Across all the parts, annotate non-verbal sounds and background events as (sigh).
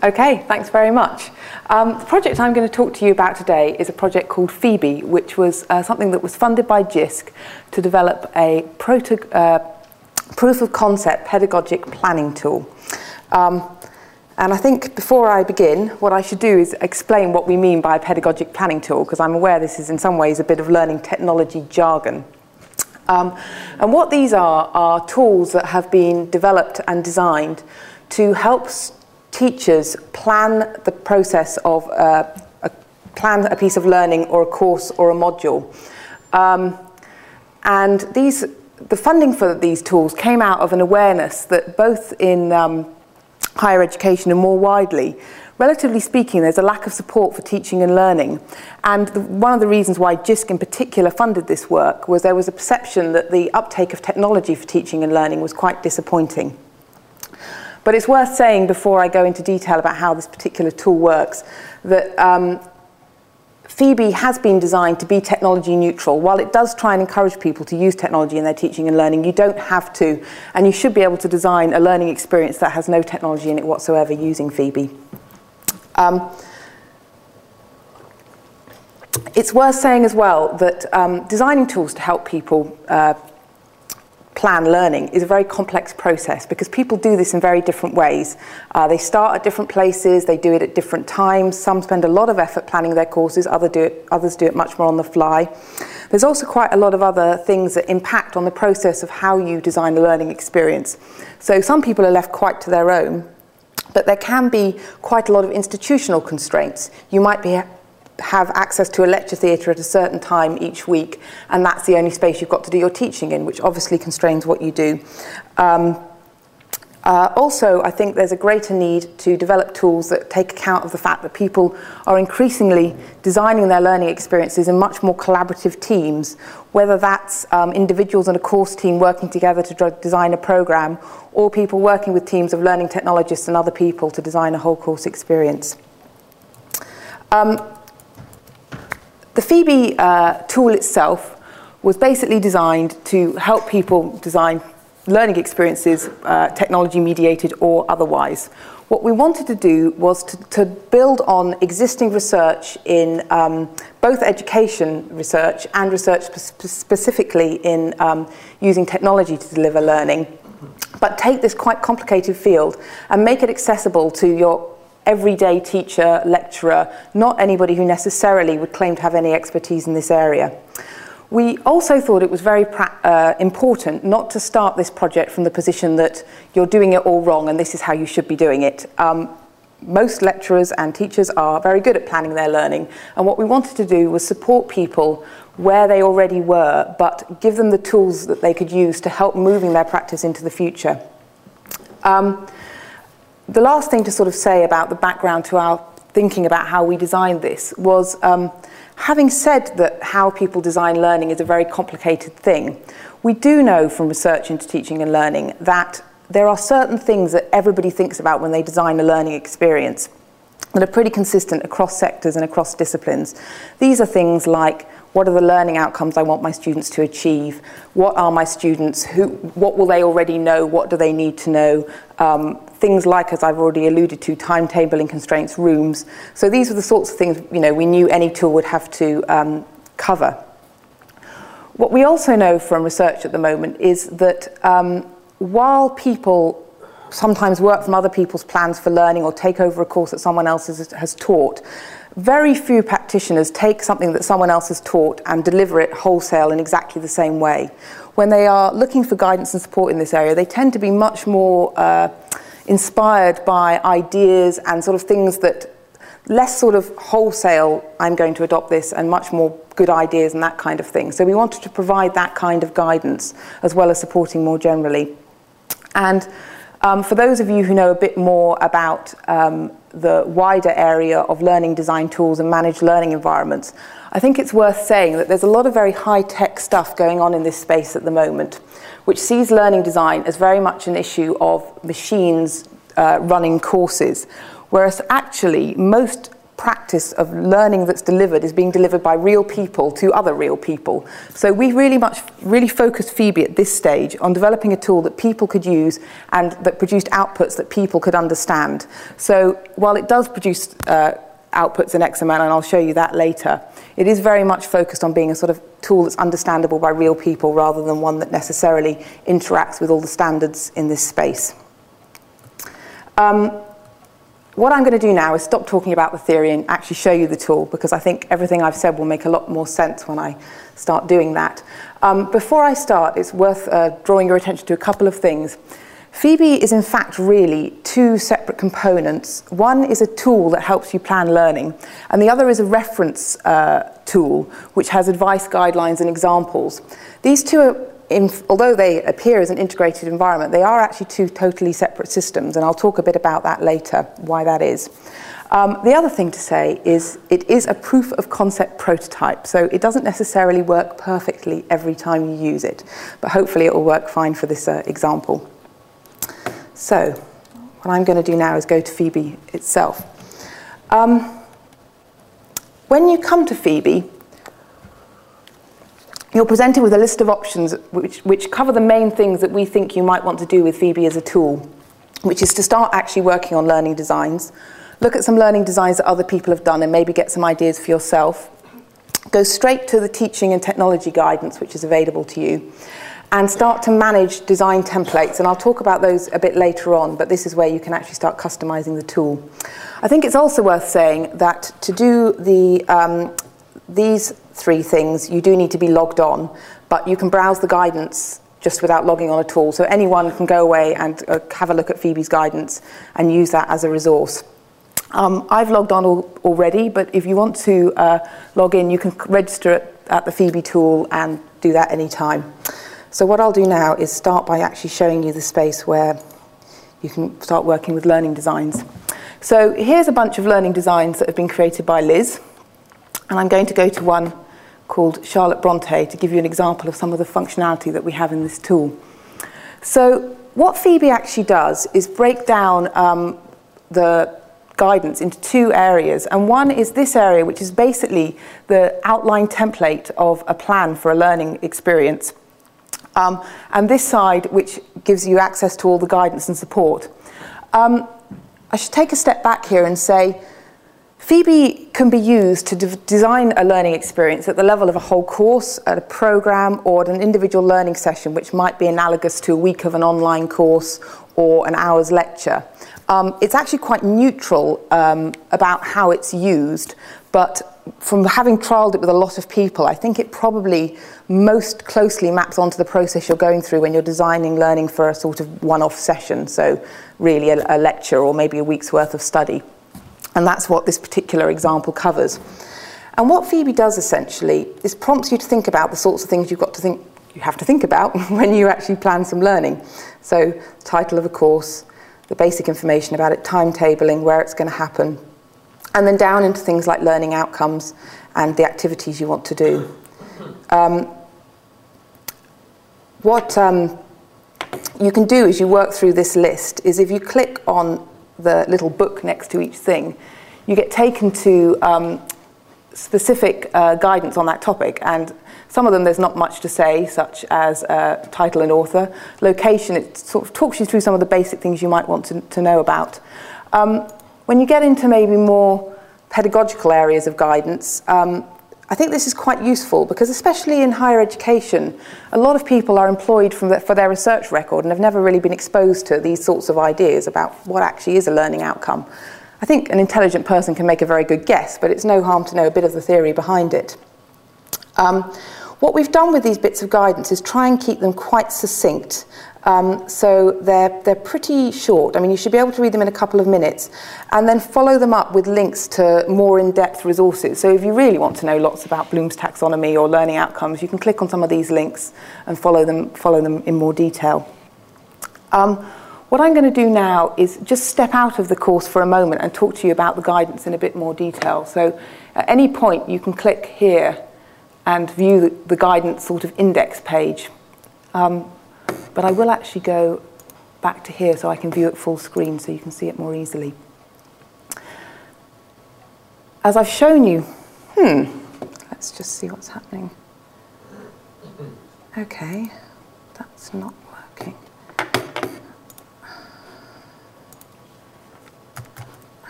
Okay, thanks very much. Um, the project I'm going to talk to you about today is a project called Phoebe, which was uh, something that was funded by JISC to develop a uh, proof of concept pedagogic planning tool. Um, and I think before I begin, what I should do is explain what we mean by a pedagogic planning tool, because I'm aware this is in some ways a bit of learning technology jargon. Um, and what these are, are tools that have been developed and designed to help teachers plan the process of uh, a, plan a piece of learning or a course or a module. Um, and these, the funding for these tools came out of an awareness that both in um, higher education and more widely, relatively speaking, there's a lack of support for teaching and learning. And the, one of the reasons why JISC in particular funded this work was there was a perception that the uptake of technology for teaching and learning was quite disappointing. But it's worth saying before I go into detail about how this particular tool works that um, Phoebe has been designed to be technology neutral. While it does try and encourage people to use technology in their teaching and learning, you don't have to, and you should be able to design a learning experience that has no technology in it whatsoever using Phoebe. Um, it's worth saying as well that um, designing tools to help people uh, plan learning is a very complex process because people do this in very different ways. Uh, they start at different places, they do it at different times. Some spend a lot of effort planning their courses, other do it, others do it much more on the fly. There's also quite a lot of other things that impact on the process of how you design a learning experience. So some people are left quite to their own, but there can be quite a lot of institutional constraints. You might be have access to a lecture theatre at a certain time each week, and that's the only space you've got to do your teaching in, which obviously constrains what you do. Um, uh, also, I think there's a greater need to develop tools that take account of the fact that people are increasingly designing their learning experiences in much more collaborative teams, whether that's um, individuals in a course team working together to design a program, or people working with teams of learning technologists and other people to design a whole course experience. Um, the Phoebe uh, tool itself was basically designed to help people design learning experiences, uh, technology mediated or otherwise. What we wanted to do was to, to build on existing research in um, both education research and research spe specifically in um, using technology to deliver learning, but take this quite complicated field and make it accessible to your everyday teacher, lecturer, not anybody who necessarily would claim to have any expertise in this area. We also thought it was very uh, important not to start this project from the position that you're doing it all wrong and this is how you should be doing it. Um, most lecturers and teachers are very good at planning their learning, and what we wanted to do was support people where they already were, but give them the tools that they could use to help moving their practice into the future. Um, the last thing to sort of say about the background to our thinking about how we designed this was um, having said that how people design learning is a very complicated thing, we do know from research into teaching and learning that there are certain things that everybody thinks about when they design a learning experience that are pretty consistent across sectors and across disciplines. These are things like what are the learning outcomes I want my students to achieve? What are my students? Who, what will they already know? What do they need to know? Um, things like, as I've already alluded to, timetabling constraints, rooms. So these are the sorts of things you know we knew any tool would have to um, cover. What we also know from research at the moment is that um, while people sometimes work from other people's plans for learning or take over a course that someone else has, has taught, very few practitioners take something that someone else has taught and deliver it wholesale in exactly the same way. When they are looking for guidance and support in this area, they tend to be much more uh, inspired by ideas and sort of things that less sort of wholesale, I'm going to adopt this, and much more good ideas and that kind of thing. So we wanted to provide that kind of guidance as well as supporting more generally. And um, for those of you who know a bit more about um, the wider area of learning design tools and managed learning environments, I think it's worth saying that there's a lot of very high tech stuff going on in this space at the moment which sees learning design as very much an issue of machines uh, running courses, whereas actually most practice of learning that's delivered is being delivered by real people to other real people. So we really much really focused Phoebe at this stage on developing a tool that people could use and that produced outputs that people could understand. So while it does produce uh, outputs in XML, and I'll show you that later, it is very much focused on being a sort of tool that's understandable by real people rather than one that necessarily interacts with all the standards in this space. Um, what I'm going to do now is stop talking about the theory and actually show you the tool because I think everything I've said will make a lot more sense when I start doing that. Um, before I start, it's worth uh, drawing your attention to a couple of things. Phoebe is in fact really two separate components. One is a tool that helps you plan learning, and the other is a reference uh, tool which has advice, guidelines, and examples. These two are in, although they appear as an integrated environment, they are actually two totally separate systems, and I'll talk a bit about that later, why that is. Um, the other thing to say is it is a proof of concept prototype, so it doesn't necessarily work perfectly every time you use it, but hopefully it will work fine for this uh, example. So, what I'm going to do now is go to Phoebe itself. Um, when you come to Phoebe, you're presented with a list of options which, which cover the main things that we think you might want to do with Phoebe as a tool, which is to start actually working on learning designs, look at some learning designs that other people have done and maybe get some ideas for yourself, go straight to the teaching and technology guidance which is available to you, and start to manage design templates. And I'll talk about those a bit later on, but this is where you can actually start customizing the tool. I think it's also worth saying that to do the um, these three things, you do need to be logged on, but you can browse the guidance just without logging on at all. So anyone can go away and uh, have a look at Phoebe's guidance and use that as a resource. Um, I've logged on al already, but if you want to uh, log in, you can register at, at the Phoebe tool and do that anytime. So what I'll do now is start by actually showing you the space where you can start working with learning designs. So here's a bunch of learning designs that have been created by Liz. And I'm going to go to one called Charlotte Bronte to give you an example of some of the functionality that we have in this tool. So what Phoebe actually does is break down um, the guidance into two areas. And one is this area, which is basically the outline template of a plan for a learning experience. Um, and this side, which gives you access to all the guidance and support. Um, I should take a step back here and say, Phoebe can be used to de design a learning experience at the level of a whole course, at a program, or at an individual learning session, which might be analogous to a week of an online course or an hour's lecture. Um, it's actually quite neutral um, about how it's used, but from having trialled it with a lot of people, I think it probably most closely maps onto the process you're going through when you're designing learning for a sort of one-off session, so really a, a lecture or maybe a week's worth of study. And that's what this particular example covers. And what Phoebe does essentially is prompts you to think about the sorts of things you've got to think you have to think about (laughs) when you actually plan some learning. So, title of a course, the basic information about it, timetabling, where it's going to happen, and then down into things like learning outcomes and the activities you want to do. Um, what um, you can do as you work through this list is if you click on the little book next to each thing, you get taken to um, specific uh, guidance on that topic. And some of them there's not much to say, such as uh, title and author. Location, it sort of talks you through some of the basic things you might want to, to know about. Um, when you get into maybe more pedagogical areas of guidance, um, I think this is quite useful because, especially in higher education, a lot of people are employed the, for their research record and have never really been exposed to these sorts of ideas about what actually is a learning outcome. I think an intelligent person can make a very good guess, but it's no harm to know a bit of the theory behind it. Um, what we've done with these bits of guidance is try and keep them quite succinct um, so they're, they're pretty short. I mean, you should be able to read them in a couple of minutes and then follow them up with links to more in-depth resources. So if you really want to know lots about Bloom's taxonomy or learning outcomes, you can click on some of these links and follow them, follow them in more detail. Um, what I'm going to do now is just step out of the course for a moment and talk to you about the guidance in a bit more detail. So at any point, you can click here and view the, the guidance sort of index page. Um, but I will actually go back to here so I can view it full screen so you can see it more easily. as I've shown you, hmm, let's just see what's happening. Okay, that's not working.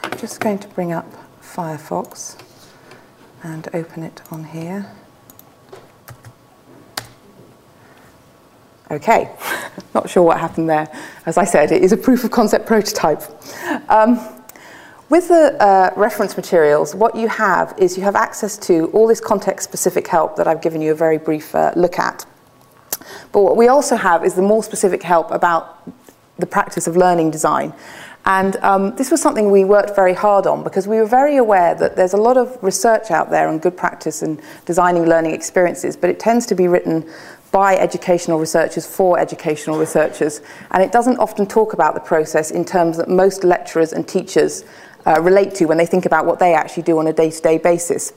I'm just going to bring up Firefox and open it on here. Okay, (laughs) not sure what happened there. As I said, it is a proof of concept prototype. Um, with the uh, reference materials, what you have is you have access to all this context specific help that I've given you a very brief uh, look at. But what we also have is the more specific help about the practice of learning design. And um, this was something we worked very hard on because we were very aware that there's a lot of research out there on good practice in designing learning experiences, but it tends to be written by educational researchers for educational researchers. And it doesn't often talk about the process in terms that most lecturers and teachers uh, relate to when they think about what they actually do on a day to day basis.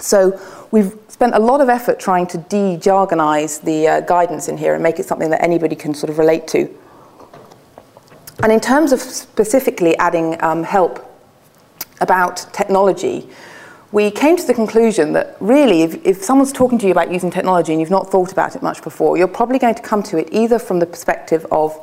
So we've spent a lot of effort trying to de jargonize the uh, guidance in here and make it something that anybody can sort of relate to. And in terms of specifically adding um, help about technology, we came to the conclusion that really, if, if someone's talking to you about using technology and you've not thought about it much before, you're probably going to come to it either from the perspective of,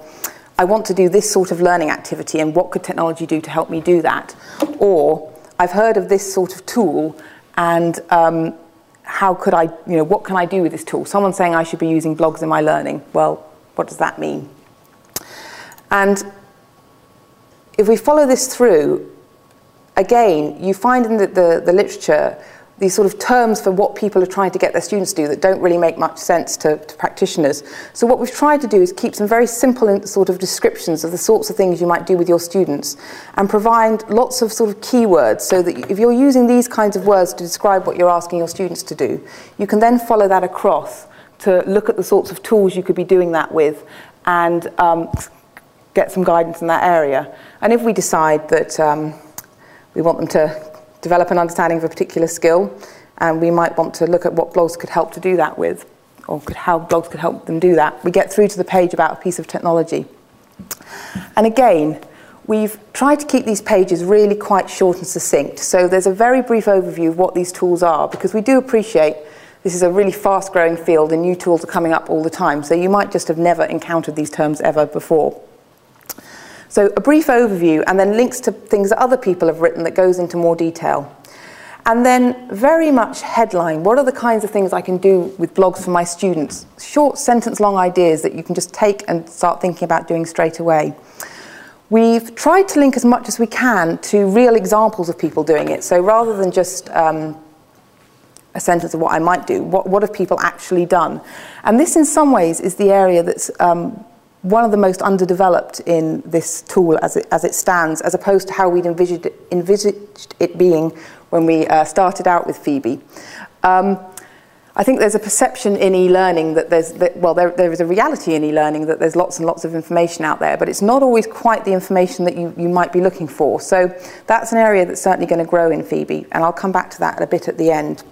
I want to do this sort of learning activity and what could technology do to help me do that? Or, I've heard of this sort of tool and um, how could I, you know, what can I do with this tool? Someone's saying I should be using blogs in my learning. Well, what does that mean? And if we follow this through, again, you find in the, the, the, literature these sort of terms for what people are trying to get their students to do that don't really make much sense to, to practitioners. So what we've tried to do is keep some very simple sort of descriptions of the sorts of things you might do with your students and provide lots of sort of keywords so that if you're using these kinds of words to describe what you're asking your students to do, you can then follow that across to look at the sorts of tools you could be doing that with and um, get some guidance in that area. And if we decide that um, we want them to develop an understanding of a particular skill, and we might want to look at what blogs could help to do that with, or could, how blogs could help them do that. We get through to the page about a piece of technology. And again, we've tried to keep these pages really quite short and succinct. So there's a very brief overview of what these tools are, because we do appreciate this is a really fast growing field and new tools are coming up all the time. So you might just have never encountered these terms ever before. So a brief overview and then links to things that other people have written that goes into more detail. And then very much headline. What are the kinds of things I can do with blogs for my students? Short sentence long ideas that you can just take and start thinking about doing straight away. We've tried to link as much as we can to real examples of people doing it. So rather than just um, a sentence of what I might do, what, what have people actually done? And this, in some ways, is the area that's um, one of the most underdeveloped in this tool as it, as it stands, as opposed to how we'd envisaged it, envisaged it being when we uh, started out with Phoebe. Um, I think there's a perception in e-learning that there's, that, well, there, there is a reality in e-learning that there's lots and lots of information out there, but it's not always quite the information that you, you might be looking for. So that's an area that's certainly going to grow in Phoebe, and I'll come back to that a bit at the end.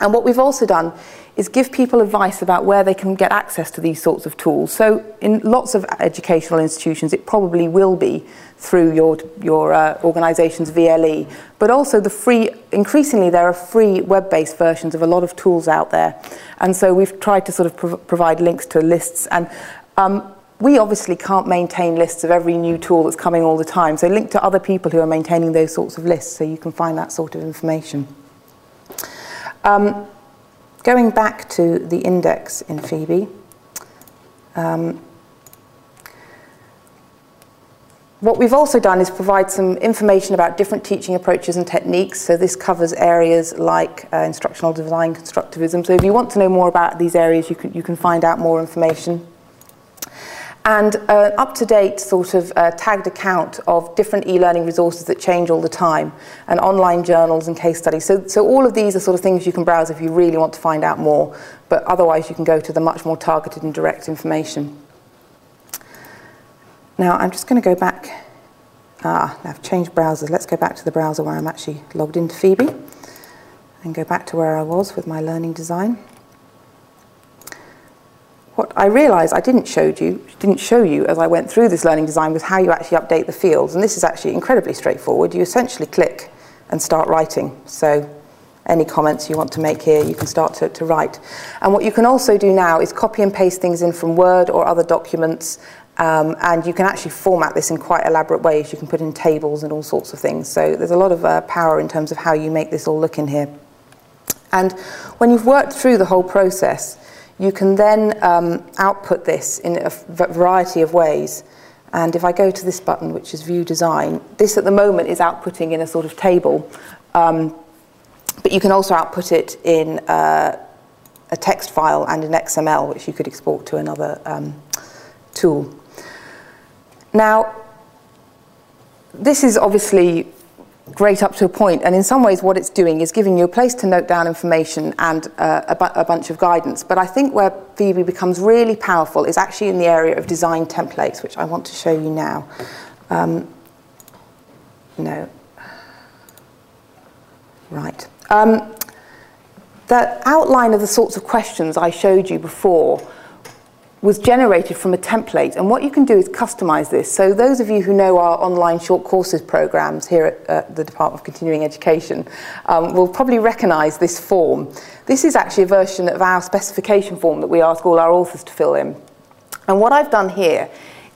And what we've also done is give people advice about where they can get access to these sorts of tools. So in lots of educational institutions, it probably will be through your, your uh, organisation's VLE, but also the free, increasingly there are free web-based versions of a lot of tools out there. And so we've tried to sort of prov provide links to lists and um, we obviously can't maintain lists of every new tool that's coming all the time. So link to other people who are maintaining those sorts of lists so you can find that sort of information. Um, going back to the index in Phoebe, um, what we've also done is provide some information about different teaching approaches and techniques. So this covers areas like uh, instructional design constructivism. So if you want to know more about these areas, you can, you can find out more information and an up-to-date sort of uh, tagged account of different e-learning resources that change all the time, and online journals and case studies. So, so all of these are sort of things you can browse if you really want to find out more, but otherwise you can go to the much more targeted and direct information. Now I'm just going to go back. Ah, I've changed browsers. Let's go back to the browser where I'm actually logged into Phoebe and go back to where I was with my learning design what I realised I didn't show you, didn't show you as I went through this learning design was how you actually update the fields. And this is actually incredibly straightforward. You essentially click and start writing. So any comments you want to make here, you can start to, to write. And what you can also do now is copy and paste things in from Word or other documents um, and you can actually format this in quite elaborate ways. You can put in tables and all sorts of things. So there's a lot of uh, power in terms of how you make this all look in here. And when you've worked through the whole process, you can then um, output this in a variety of ways. And if I go to this button, which is View Design, this at the moment is outputting in a sort of table. Um, but you can also output it in uh, a text file and in XML, which you could export to another um, tool. Now, this is obviously great up to a point, and in some ways, what it's doing is giving you a place to note down information and uh, a, bu- a, bunch of guidance. But I think where Phoebe becomes really powerful is actually in the area of design templates, which I want to show you now. Um, no. Right. Um, the outline of the sorts of questions I showed you before was generated from a template. And what you can do is customize this. So those of you who know our online short courses programs here at uh, the Department of Continuing Education um, will probably recognize this form. This is actually a version of our specification form that we ask all our authors to fill in. And what I've done here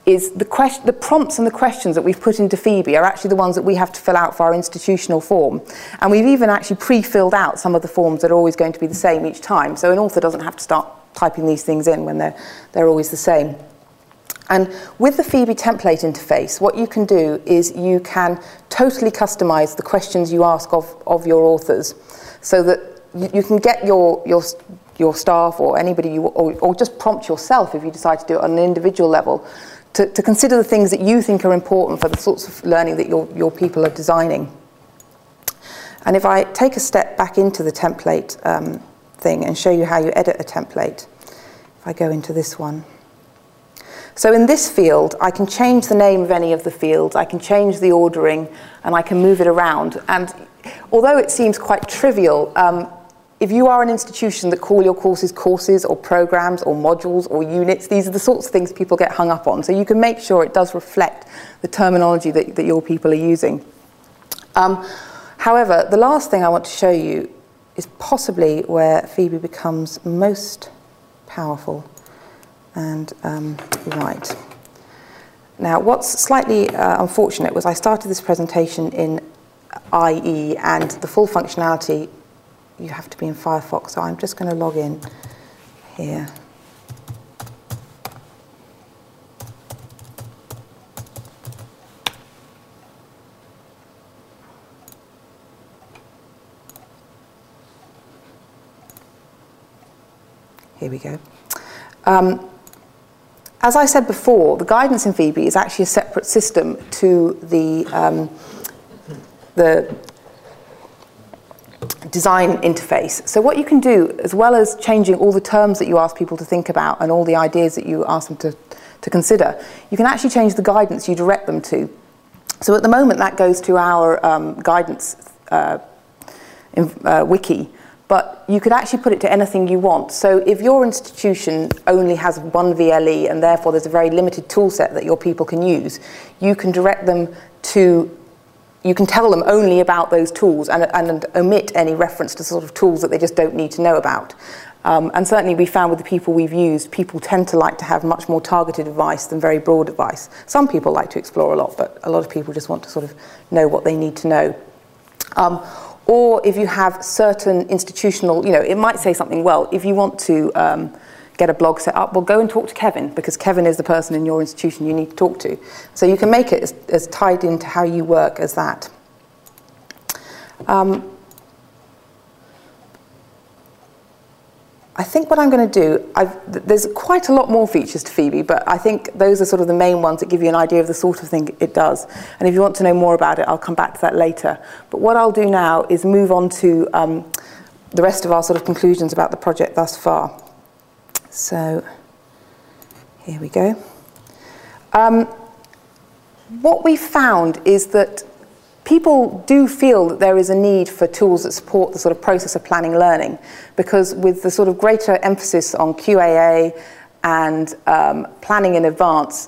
is the, question, the prompts and the questions that we've put into Phoebe are actually the ones that we have to fill out for our institutional form. And we've even actually pre-filled out some of the forms that are always going to be the same each time. So an author doesn't have to start typing these things in when they're, they're always the same. And with the Phoebe template interface, what you can do is you can totally customize the questions you ask of, of your authors so that you, you can get your, your, your staff or anybody you, or, or just prompt yourself if you decide to do it on an individual level to, to consider the things that you think are important for the sorts of learning that your, your people are designing. And if I take a step back into the template um, thing and show you how you edit a template. If I go into this one. So in this field, I can change the name of any of the fields, I can change the ordering, and I can move it around. And although it seems quite trivial, um, if you are an institution that call your courses courses or programs or modules or units, these are the sorts of things people get hung up on. So you can make sure it does reflect the terminology that, that your people are using. Um, however, the last thing I want to show you is possibly where Phoebe becomes most powerful and um, right. Now, what's slightly uh, unfortunate was I started this presentation in IE, and the full functionality you have to be in Firefox. So I'm just going to log in here. Here we go. Um, as I said before, the guidance in Phoebe is actually a separate system to the, um, the design interface. So what you can do, as well as changing all the terms that you ask people to think about and all the ideas that you ask them to, to consider, you can actually change the guidance you direct them to. So at the moment, that goes to our um, guidance uh, in, uh, wiki, but you could actually put it to anything you want. So if your institution only has one VLE and therefore there's a very limited tool set that your people can use, you can direct them to, you can tell them only about those tools and, and omit any reference to sort of tools that they just don't need to know about. Um, and certainly we found with the people we've used, people tend to like to have much more targeted advice than very broad advice. Some people like to explore a lot, but a lot of people just want to sort of know what they need to know. Um, or if you have certain institutional, you know, it might say something, well, if you want to um, get a blog set up, well, go and talk to Kevin, because Kevin is the person in your institution you need to talk to. So you can make it as, as tied into how you work as that. Um, I think what I'm going to do, I've, there's quite a lot more features to Phoebe, but I think those are sort of the main ones that give you an idea of the sort of thing it does. And if you want to know more about it, I'll come back to that later. But what I'll do now is move on to um, the rest of our sort of conclusions about the project thus far. So here we go. Um, what we found is that people do feel that there is a need for tools that support the sort of process of planning learning because with the sort of greater emphasis on QAA and um, planning in advance,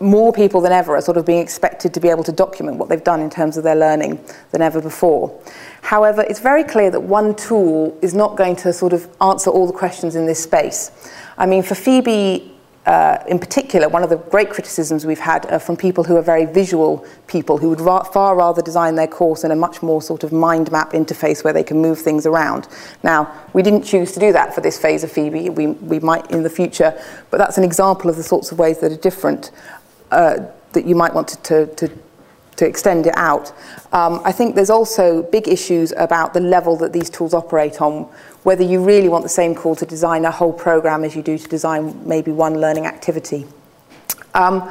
more people than ever are sort of being expected to be able to document what they've done in terms of their learning than ever before. However, it's very clear that one tool is not going to sort of answer all the questions in this space. I mean, for Phoebe uh, in particular, one of the great criticisms we've had are from people who are very visual people who would ra- far rather design their course in a much more sort of mind map interface where they can move things around. Now, we didn't choose to do that for this phase of Phoebe. We, we might in the future, but that's an example of the sorts of ways that are different uh, that you might want to, to, to to extend it out. Um, I think there's also big issues about the level that these tools operate on, whether you really want the same call to design a whole program as you do to design maybe one learning activity. Um,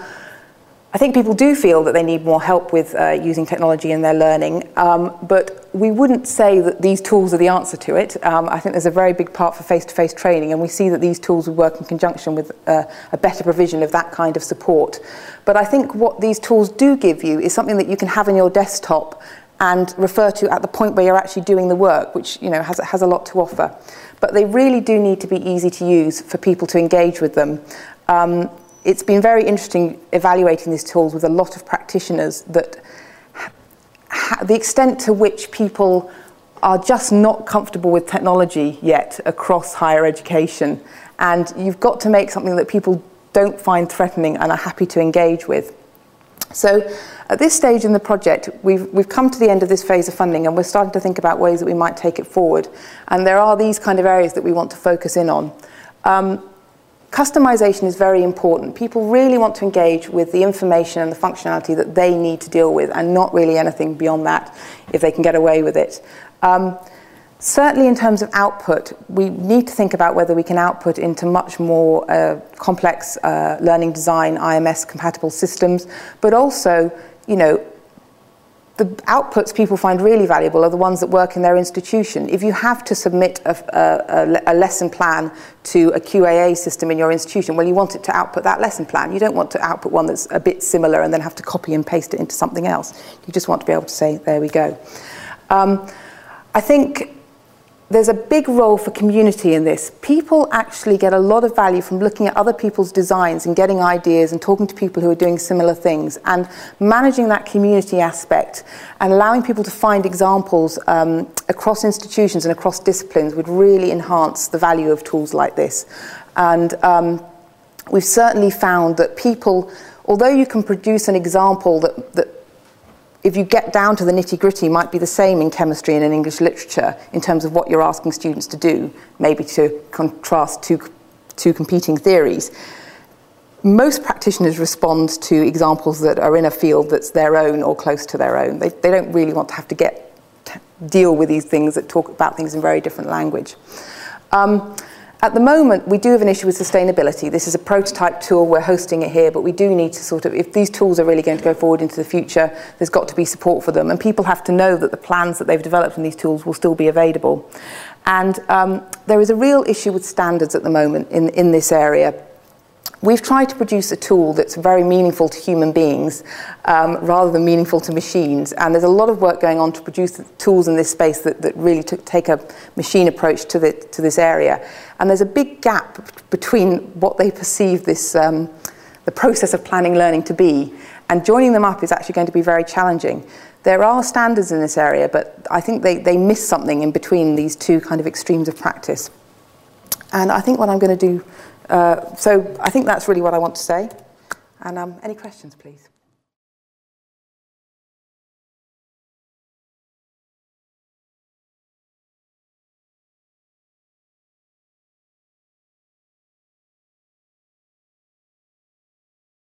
I think people do feel that they need more help with uh, using technology in their learning, um, but we wouldn't say that these tools are the answer to it. Um, I think there's a very big part for face-to-face training, and we see that these tools would work in conjunction with uh, a better provision of that kind of support. But I think what these tools do give you is something that you can have in your desktop and refer to at the point where you're actually doing the work, which you know has, has a lot to offer. But they really do need to be easy to use for people to engage with them. Um, it's been very interesting evaluating these tools with a lot of practitioners that ha- the extent to which people are just not comfortable with technology yet across higher education. And you've got to make something that people don't find threatening and are happy to engage with. So at this stage in the project, we've, we've come to the end of this phase of funding and we're starting to think about ways that we might take it forward. And there are these kind of areas that we want to focus in on. Um, Customization is very important. People really want to engage with the information and the functionality that they need to deal with, and not really anything beyond that if they can get away with it. Um, certainly, in terms of output, we need to think about whether we can output into much more uh, complex uh, learning design, IMS compatible systems, but also, you know, the outputs people find really valuable are the ones that work in their institution. If you have to submit a, a, a lesson plan to a QAA system in your institution, well, you want it to output that lesson plan. You don't want to output one that's a bit similar and then have to copy and paste it into something else. You just want to be able to say, there we go. Um, I think there's a big role for community in this. People actually get a lot of value from looking at other people's designs and getting ideas and talking to people who are doing similar things and managing that community aspect and allowing people to find examples um, across institutions and across disciplines would really enhance the value of tools like this. And um, we've certainly found that people, although you can produce an example that, that if you get down to the nitty gritty, might be the same in chemistry and in English literature in terms of what you're asking students to do, maybe to contrast two, two competing theories. Most practitioners respond to examples that are in a field that's their own or close to their own. They, they don't really want to have to get deal with these things that talk about things in very different language. Um, At the moment, we do have an issue with sustainability. This is a prototype tool. We're hosting it here, but we do need to sort of, if these tools are really going to go forward into the future, there's got to be support for them. And people have to know that the plans that they've developed from these tools will still be available. And um, there is a real issue with standards at the moment in, in this area. We've tried to produce a tool that's very meaningful to human beings um, rather than meaningful to machines. And there's a lot of work going on to produce tools in this space that, that really take a machine approach to, the, to this area. And there's a big gap between what they perceive this, um, the process of planning learning to be. And joining them up is actually going to be very challenging. There are standards in this area, but I think they, they miss something in between these two kind of extremes of practice. And I think what I'm going to do Uh, so I think that's really what I want to say. And um, any questions, please?